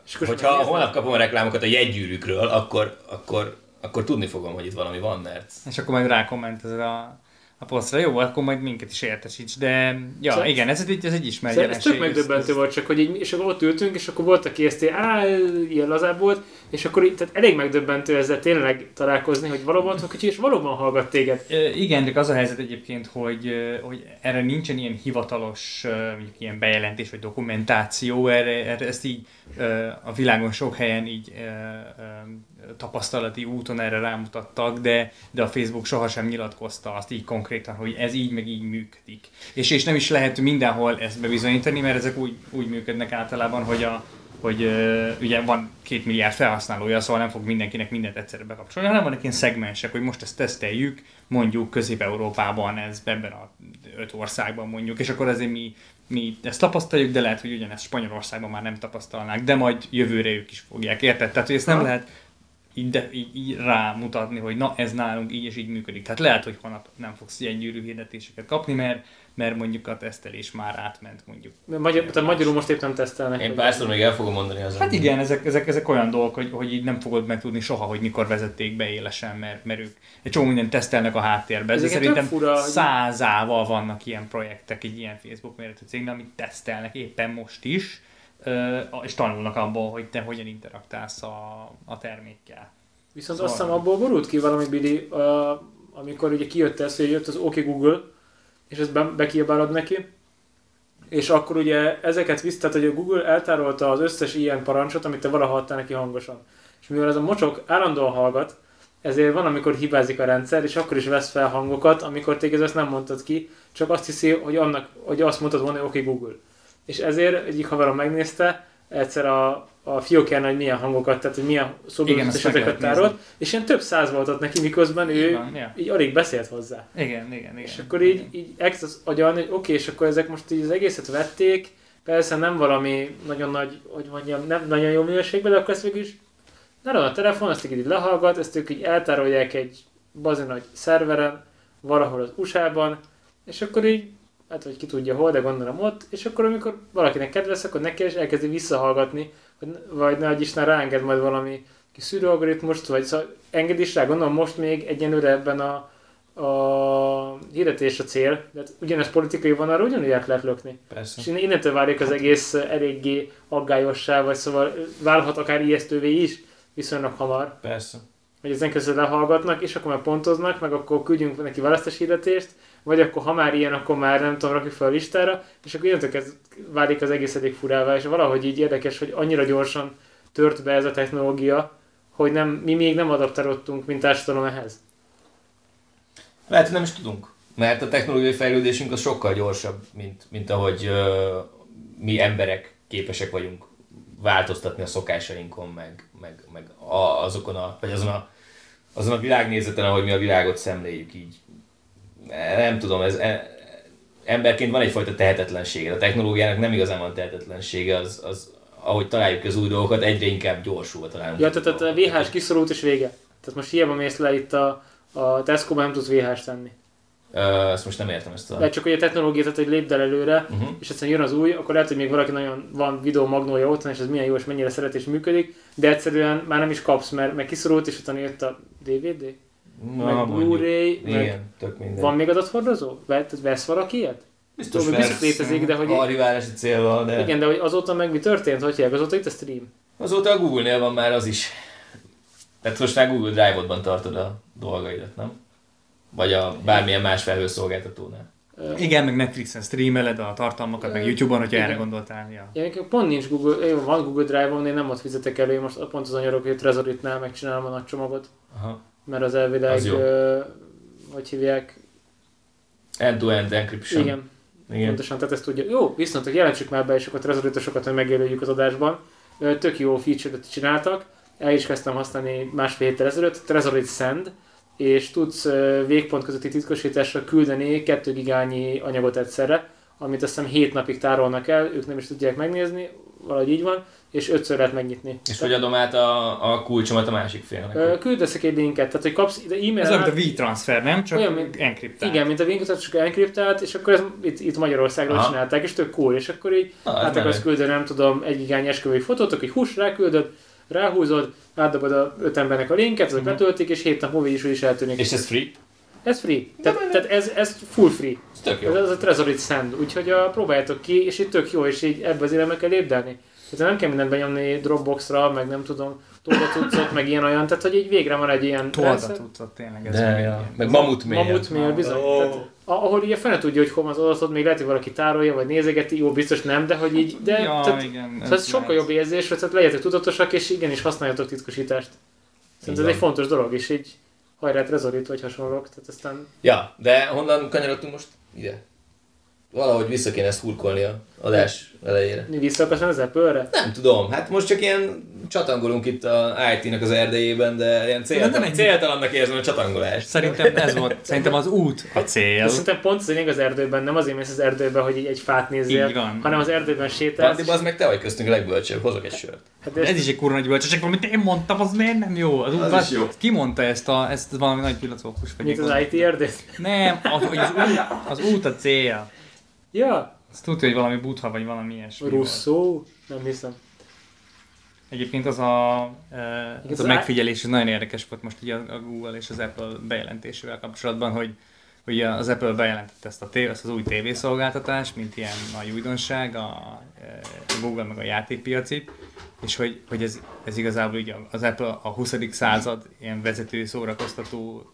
És hogyha holnap kapom a reklámokat a jegygyűrűkről, akkor, akkor, akkor tudni fogom, hogy itt valami van, mert És akkor majd rákommentezed a, a posztra. Jó, akkor majd minket is értesíts. De ja, Szóval- igen, ez egy, ez egy ismert Szóval ez jelenség. tök megdöbbentő volt csak, hogy így, és akkor ott ültünk, és akkor volt, aki ezt á, ilyen lazább volt, és akkor így, tehát elég megdöbbentő ezzel tényleg találkozni, hogy valóban hogy és valóban hallgat téged. Igen, de az a helyzet egyébként, hogy, hogy erre nincsen ilyen hivatalos mondjuk ilyen bejelentés vagy dokumentáció, erre, erre ezt így a világon sok helyen így tapasztalati úton erre rámutattak, de, de a Facebook sohasem nyilatkozta azt így konkrétan, hogy ez így meg így működik. És, és nem is lehet mindenhol ezt bebizonyítani, mert ezek úgy, úgy működnek általában, hogy a, hogy uh, ugye van két milliárd felhasználója, szóval nem fog mindenkinek mindent egyszerre bekapcsolni, hanem vannak ilyen szegmensek, hogy most ezt teszteljük, mondjuk Közép-Európában, ez ebben a öt országban mondjuk, és akkor azért mi, mi ezt tapasztaljuk, de lehet, hogy ugyanezt Spanyolországban már nem tapasztalnák, de majd jövőre ők is fogják, érted? Tehát, hogy ezt nem lehet így, de, így, így rámutatni, hogy na ez nálunk így és így működik. Tehát lehet, hogy holnap nem fogsz ilyen gyűrű hirdetéseket kapni, mert, mert mondjuk a tesztelés már átment mondjuk. Magyar, tehát magyarul most épp nem tesztelnek. én párszor még el fogom mondani azon. Hát igen, ezek, ezek, ezek olyan dolgok, hogy, hogy így nem fogod megtudni soha, hogy mikor vezették be élesen, mert, mert ők egy csomó mindent tesztelnek a háttérbe. Ez szerintem fura, százával vannak ilyen projektek, egy ilyen Facebook méretű cégnél, amit tesztelnek éppen most is, és tanulnak abból, hogy te hogyan interaktálsz a, a termékkel. Viszont Szóval- azt hiszem abból borult ki valami Billy, uh, amikor ugye kijött ez, hogy jött az OK Google, és ezt be, bekiabálod neki, és akkor ugye ezeket visz, tehát hogy a Google eltárolta az összes ilyen parancsot, amit te valaha adtál neki hangosan. És mivel ez a mocsok állandóan hallgat, ezért van, amikor hibázik a rendszer, és akkor is vesz fel hangokat, amikor téged ezt nem mondtad ki, csak azt hiszi, hogy, annak, hogy azt mondtad volna, hogy OK Google. És ezért egyik haverom megnézte, egyszer a, a fiókján, hogy milyen hangokat, tehát hogy milyen Igen, lehet tárolt, és ilyen több száz volt ott neki, miközben ő Van, ja. így alig beszélt hozzá. Igen, igen, igen. És akkor így, így elkezd az agyalni, hogy oké, és akkor ezek most így az egészet vették, persze nem valami nagyon nagy, hogy mondjam, nem nagyon jó minőségben, de akkor ezt végül is nálam a telefon, ezt így lehallgat, ezt ők így eltárolják egy bazin nagy szerveren, valahol az USA-ban, és akkor így, hát hogy ki tudja hol, de gondolom ott, és akkor amikor valakinek kedves, akkor neki is elkezdi visszahallgatni, hogy, vagy nagy Isten ráenged majd valami kis szűrőalgoritmust, vagy szóval enged is rá, gondolom most még egyenlőre ebben a, a hirdetés a cél, de hát ugyanez politikai van, arra ugyanúgy át lehet lökni. Persze. És innentől válik az egész eléggé aggályossá, vagy szóval válhat akár ijesztővé is viszonylag hamar, Persze. hogy ezen közül lehallgatnak, és akkor már pontoznak, meg akkor küldjünk neki választás hirdetést, vagy akkor ha már ilyen, akkor már nem tudom, rakjuk fel a listára, és akkor innentől kezd, válik az egész elég furává, és valahogy így érdekes, hogy annyira gyorsan tört be ez a technológia, hogy nem, mi még nem adaptálódtunk, mint társadalom ehhez. Lehet, hogy nem is tudunk. Mert a technológiai fejlődésünk az sokkal gyorsabb, mint, mint ahogy ö, mi emberek képesek vagyunk változtatni a szokásainkon, meg, meg, meg a, azokon a, vagy azon a, azon a világnézeten, ahogy mi a világot szemléljük így. Nem tudom, ez e, emberként van egyfajta tehetetlensége. A technológiának nem igazán van tehetetlensége, az, az ahogy találjuk az új dolgokat, egyre inkább gyorsulva találunk. Ja, tehát a. VHS kiszorult és vége. Tehát most hiába mész le itt a, a Tesco-ban nem tudsz VHS-t tenni. Ö, ezt most nem értem ezt a... Lehet csak hogy a technológia, tehát hogy lépd el előre, Uh-huh. és egyszerűen jön az új, akkor lehet, hogy még valaki nagyon van videó magnója otthon, és ez milyen jó, és mennyire szeret és működik, de egyszerűen már nem is kapsz, mert, mert kiszorult, és utána jött a DVD, meg mondjuk. Blu-ray, meg Igen, tök minden. van még adathordozó? Vesz valaki ilyet? Biztos, Tudom, biztos létezik, de hogy... Archiválási célval, de... Igen, de hogy azóta meg mi történt, hogy hívják, azóta itt a stream. Azóta a Google-nél van már az is. Tehát most már Google Drive-odban tartod a dolgaidat, nem? Vagy a bármilyen más felhőszolgáltatónál. Igen, meg Netflixen streameled a tartalmakat, meg YouTube-on, hogyha Igen. erre gondoltál. Ja. Ja, pont nincs Google, jó, van Google Drive-om, én nem ott fizetek elő, én most pont azon nyarok, hogy Trezoritnál megcsinálom a nagy csomagot, Aha. Mert az elvileg, Az jó. ö, hogy hívják, End-to-end encryption. igen, Igen. pontosan, tehát ezt tudja. Jó, viszont, hogy jelentsük már be, és akkor Trezoritosokat, hogy megjelöljük az adásban, Ö, tök jó feature-et csináltak, el is kezdtem használni másfél héttel ezelőtt, Trezorit Send, és tudsz végpont közötti titkosításra küldeni 2 gigányi anyagot egyszerre, amit azt hiszem 7 napig tárolnak el, ők nem is tudják megnézni, valahogy így van, és ötször lehet megnyitni. És hogy adom át a, a kulcsomat a másik félnek? Ö, Küldesz egy linket, tehát hogy kapsz ide Ez e-mail olyan, mint a V-transfer, nem? Csak Olyan, mint- enkriptált. Igen, mint a Windows, csak enkriptált, és akkor ez itt, itt Magyarországról Aha. csinálták, és tök cool, és akkor így Na, ez át akarsz küldeni, nem tudom, egy igányi esküvői fotót, akkor hús, ráküldöd, ráhúzod, átdobod a öt embernek a linket, azok Mhm. letöltik, és hét nap múlva is, is eltűnik. És ez free? Ez free. Tehát, tehát ez, ez full free. Ez tök jó. Ez, ez a Trezorit Send. Úgyhogy a, próbáljátok ki, és itt tök jó, és így ebbe az irányba kell lépdelni. Tehát nem kell mindent benyomni Dropboxra, meg nem tudom, tolda cuccot, meg ilyen olyan, tehát hogy így végre van egy ilyen Tolda rendszer. tudsz tényleg. Ez De, meg ja. Meg mamut mély. Mamut mély, bizony. Ó. Tehát, ahol ugye fene tudja, hogy hol van az adatod, még lehet, hogy valaki tárolja, vagy nézegeti, jó, biztos nem, de hogy így, de ja, tehát, igen. tehát ez sokkal jobb érzés, hogy tehát legyetek tudatosak, és igenis használjatok titkosítást. Szerintem ez egy fontos dolog, és így hajrá Trezorit, vagy hasonlók, tehát aztán Ja, de honnan kanyarodtunk most ide? Valahogy vissza kéne ezt hurkolni a adás elejére. vissza akarsz menni az Apple-re? Nem tudom, hát most csak ilyen csatangolunk itt a IT-nak az erdejében, de ilyen céltalan, nem egy- céltalannak érzem a csatangolást. Szerintem ez volt, szerintem az út a cél. De szerintem pont az az erdőben, nem azért mész az erdőbe, hogy így egy fát nézzél, van. hanem az erdőben sétálsz. Pandi, az meg te vagy köztünk a legbölcsebb, hozok egy sört. Hát Ez is egy kurva nagy bölcsesség, amit én mondtam, az miért nem jó? Az, Az út, is jó. Ki mondta ezt, a, ezt valami nagy filozófus? Mint az IT erdő. Nem, az, az, út, az út a cél. Ja, Azt tudja, hogy valami butha, vagy valami ilyesmi. volt. Rousseau, nem hiszem. Egyébként az a, e, az az a megfigyelés ez nagyon érdekes volt most ugye a a Google és az Apple bejelentésével kapcsolatban, hogy Ugye az Apple bejelentette ezt, a tév, ezt az új tévészolgáltatást, mint ilyen nagy újdonság, a, e, a Google meg a játékpiacit, és hogy, hogy ez, ez igazából ugye az Apple a 20. század ilyen vezető szórakoztató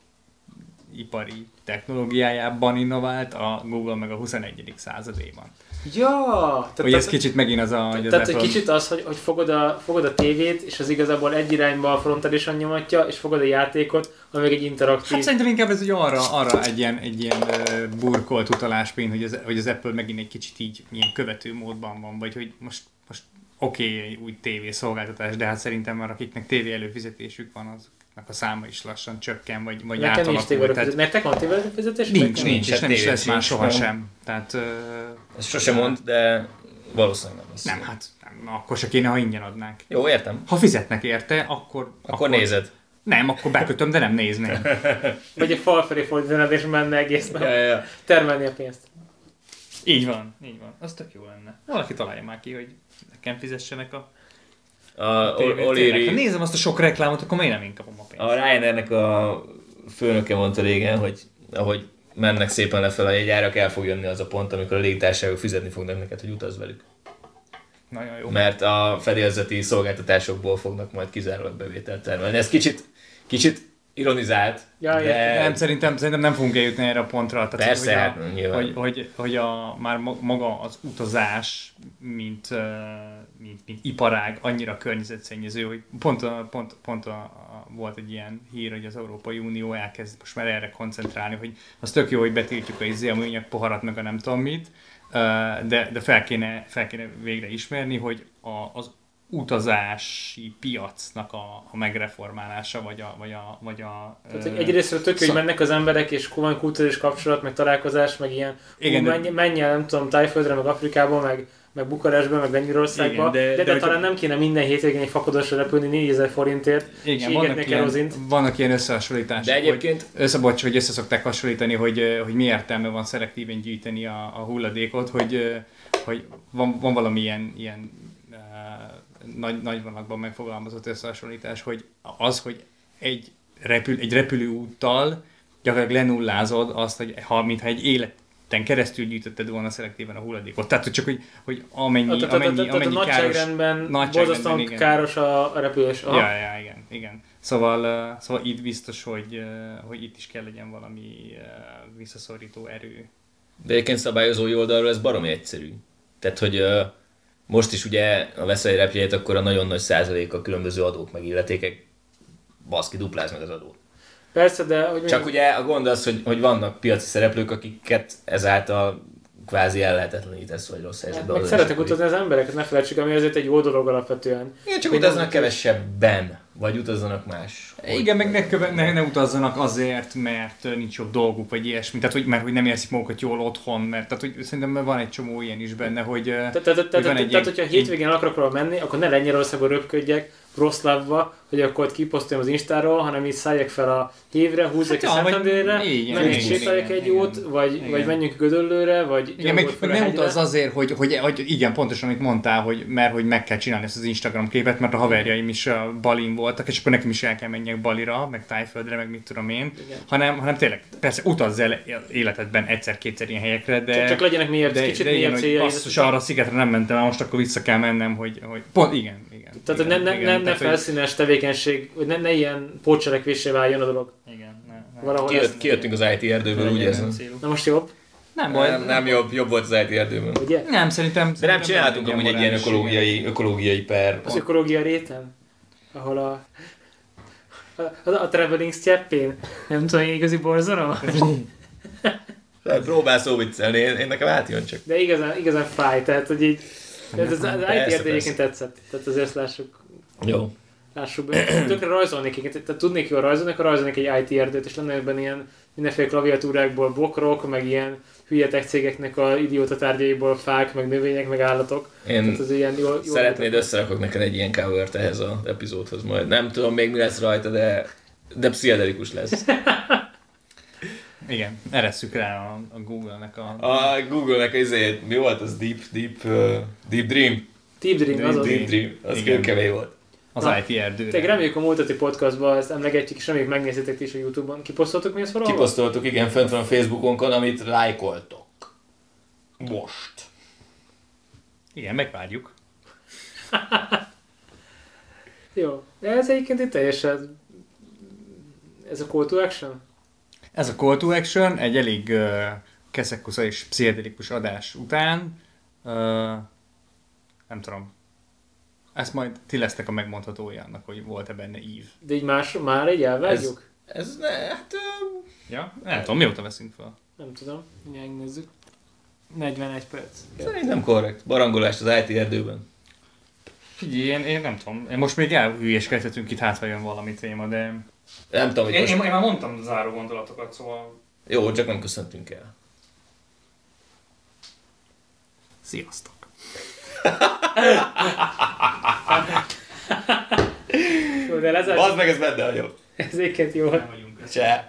ipari technológiájában innovált, a Google meg a 21. századéban. Ja! Tehát, Hogy ez kicsit megint az a... Hogy az tehát Apple... egy kicsit az, hogy, hogy fogod, a, fogod a tévét, és az igazából egy irányba frontálisan nyomatja, és fogod a játékot, ami meg egy interaktív. Hát szerintem inkább ez ugye arra, arra egy ilyen, egy ilyen uh, burkolt utalás, mint hogy az, hogy az Apple megint egy kicsit így ilyen követő módban van, vagy hogy most, most oké, okay, új tévé szolgáltatás, de hát szerintem már akiknek tévé előfizetésük van, azoknak a száma is lassan csökken, vagy, vagy Nekem nincs Tehát fizetés. Nektek van tévére fizetés? nincs, nincs, és hát nem is lesz már sohasem. Tehát uh, Ezt sosem mond, de valószínűleg nem lesz. nem, hát nem, akkor se kéne, ha ingyen adnánk. Jó, értem. Ha fizetnek érte, akkor... Akkor nézed. Nem, akkor bekötöm, de nem nézném. Vagy egy fal felé fordítanád, és menne egész nap. Ja, ja, ja. Termelni a pénzt. Így van, így van. Az tök jó lenne. Valaki találja már ki, hogy nekem fizessenek a A. Tényleg, Ha O'Leary, nézem azt a sok reklámot, akkor miért nem én kapom a pénzt? a Ryanairnek a főnöke mondta régen, hogy ahogy mennek szépen lefelé a jegyárak, el fog jönni az a pont, amikor a légitársaságok fizetni fognak neked, hogy utazz velük. Nagyon jó. Mert a fedélzeti szolgáltatásokból fognak majd kizárólag bevételt termelni. Ez kicsit, kicsit ironizált, Ja, de értem. Nem, szerintem, szerintem nem fogunk eljutni erre a pontra. Tehát, Persze, hogy, hát a, nyilván. hogy, hogy, hogy a, már ma- maga az utazás, mint, uh, mint, mint iparág annyira környezetszennyező, hogy pont, a, pont, pont a, a, volt egy ilyen hír, hogy az Európai Unió elkezd most már erre koncentrálni, hogy az tök jó, hogy betiltjuk a, izé, a műanyag poharat, meg a nem tudom mit, de, de fel, kéne, fel kéne végre ismerni, hogy a, az utazási piacnak a, a megreformálása, vagy a, vagy a, vagy a Tehát, hogy egyrészt tök, hogy szó- mennek az emberek, és van kulturális kapcsolat, meg találkozás, meg ilyen, Igen, hú, menj, menj el, nem tudom, Tájföldre, meg Afrikába, meg, meg Bukarestbe, meg Lengyelországba, Igen, de- de, de, de de, talán nem kéne minden hétvégén egy fakodosra repülni 4000 forintért, Igen, és vannak ilyen, vannak ilyen összehasonlítások. De egyébként Hogy, összebocs, hogy össze szokták hasonlítani, hogy, hogy mi értelme van szelektíven gyűjteni a, a hulladékot, hogy, hogy van, van valami ilyen, ilyen uh, nagy, nagy vonalakban megfogalmazott összehasonlítás, hogy az, hogy egy, repül, egy repülőúttal gyakorlatilag lenullázod azt, hogy ha, mintha egy életen keresztül gyűjtötted volna szelektíven a hulladékot. Tehát, hogy csak, hogy, hogy amennyi, Tehát, amennyi, tehát a amennyi káros... nagyságrendben nagyságrendben, borzasztóan igen. káros a, a repülés. Aha. Ja, ja, igen, igen. Szóval, uh, szóval itt biztos, hogy, uh, hogy itt is kell legyen valami uh, visszaszorító erő. De egyébként szabályozói oldalról ez baromi egyszerű. Tehát, hogy ö, most is ugye a veszel egy repjegyet, akkor a nagyon nagy százalék a különböző adók meg illetékek, baszki, dupláz meg az adót. Persze, de hogy Csak ugye a gond az, hogy, hogy vannak piaci szereplők, akiket ezáltal kvázi ellehetetlenítesz, vagy rossz helyzetbe meg hozol, szeretek utazni az embereket, ne felejtsük, ami azért egy jó dolog alapvetően. Igen, csak utaznak kevesebben, Vagy utazzanak más. Igen, meg ne, köve, ne, ne, utazzanak azért, mert nincs jobb dolguk, vagy ilyesmi. Tehát, hogy, mert hogy nem érzik magukat jól otthon, mert tehát, hogy szerintem van egy csomó ilyen is benne, hogy... Tehát, tehát, tehát, tehát, hogyha hétvégén akarok menni, akkor ne Lengyelországba röpködjek, Roszlavba, hogy akkor ott kiposztoljam az Instáról, hanem így szálljak fel a hívre, húzzak Hát a menjünk igen, sétáljak egy jót, vagy, igen. vagy menjünk Gödöllőre, vagy Igen, meg, meg a nem utaz azért, hogy, hogy, hogy, igen, pontosan, amit mondtál, hogy, mert hogy meg kell csinálni ezt az Instagram képet, mert a haverjaim is uh, Balin voltak, és akkor nekem is el kell menjek Balira, meg Tájföldre, meg mit tudom én, Igen. hanem, hanem tényleg, persze utazz el életedben egyszer-kétszer ilyen helyekre, de... Csak, csak legyenek mélyebb, de, kicsit de igen, mélyebb hogy basszus, arra a szigetre nem mentem, el, most akkor vissza kell mennem, hogy, hogy pont, igen, igen. Tehát igen, ne, ne, igen, ne, ne tehát, hogy- felszínes tevékenység, vagy ne, ne ilyen pótcselekvésé váljon a dolog. Igen, ne, ne. Valahol Kijött, ez, kijöttünk az IT erdőből, érzem. célú. na most jobb, Nem baj. Nem, nem jobb, jobb volt az IT erdőben. ugye? Nem, szerintem... De nem szerintem csináltunk amúgy egy ilyen ökológiai, ökológiai per. Az ökológia réten, ahol a a, a, a traveling steppén, nem tudom, igazi borzalom. Hát Próbál szó viccelni, én, én nekem átjön csak. De igazán, igazán fáj, tehát hogy így, ez az, az IT Persze, erdő egyébként tetszett, tehát azért lássuk, Jó. lássuk be. Tökre rajzolnék, tehát tudnék jól rajzolni, akkor rajzolnék egy IT erdőt, és lenne ebben ilyen mindenféle klaviatúrákból bokrok, meg ilyen hülye tech cégeknek a idióta tárgyaiból fák, meg növények, meg állatok. Én Tehát az ilyen jól, jól szeretnéd, összerakok neked egy ilyen covert ehhez az epizódhoz majd. Nem tudom még mi lesz rajta, de, de pszichedelikus lesz. Igen, eresszük rá a, a Google-nek a... A Google-nek izé, mi volt az? Deep, deep, uh, deep Dream? Deep Dream, az az. Deep Dream, az kőkemény volt. Az Na, IT erdőre. Tényleg reméljük a múlt heti podcastban ezt emlegetjük, és reméljük megnézitek is a Youtube-on. Kiposztoltuk mi ezt valahol? Kiposztoltuk, igen, fönt van a Facebookonkon, amit lájkoltok. Most. Igen, megvárjuk. Jó. De ez egyébként itt teljesen... Ez a call to action? Ez a Call to Action egy elég uh, keszekusza és pszichedelikus adás után. Uh, nem tudom. Ezt majd ti lesztek a megmondhatója annak, hogy volt-e benne ív. De így más, már egy elvágjuk? Ez ne, hát... Ja? Nem tudom, mióta veszünk fel. Nem tudom. Mindjárt megnézzük. 41 perc. Szerintem korrekt. Barangolás az IT erdőben. Figyelj, én, én nem tudom. Én most még elhülyéskedhetünk itt, hát ha jön valami téma, de... Nem tudom, hogy Én, most... én, én már mondtam a záró gondolatokat, szóval... Jó, csak nem köszöntünk el. Sziasztok! Jó, de lezárjuk. Bazd meg, ez benne hagyom. Ez egyébként jó. Nem vagyunk. Cseh.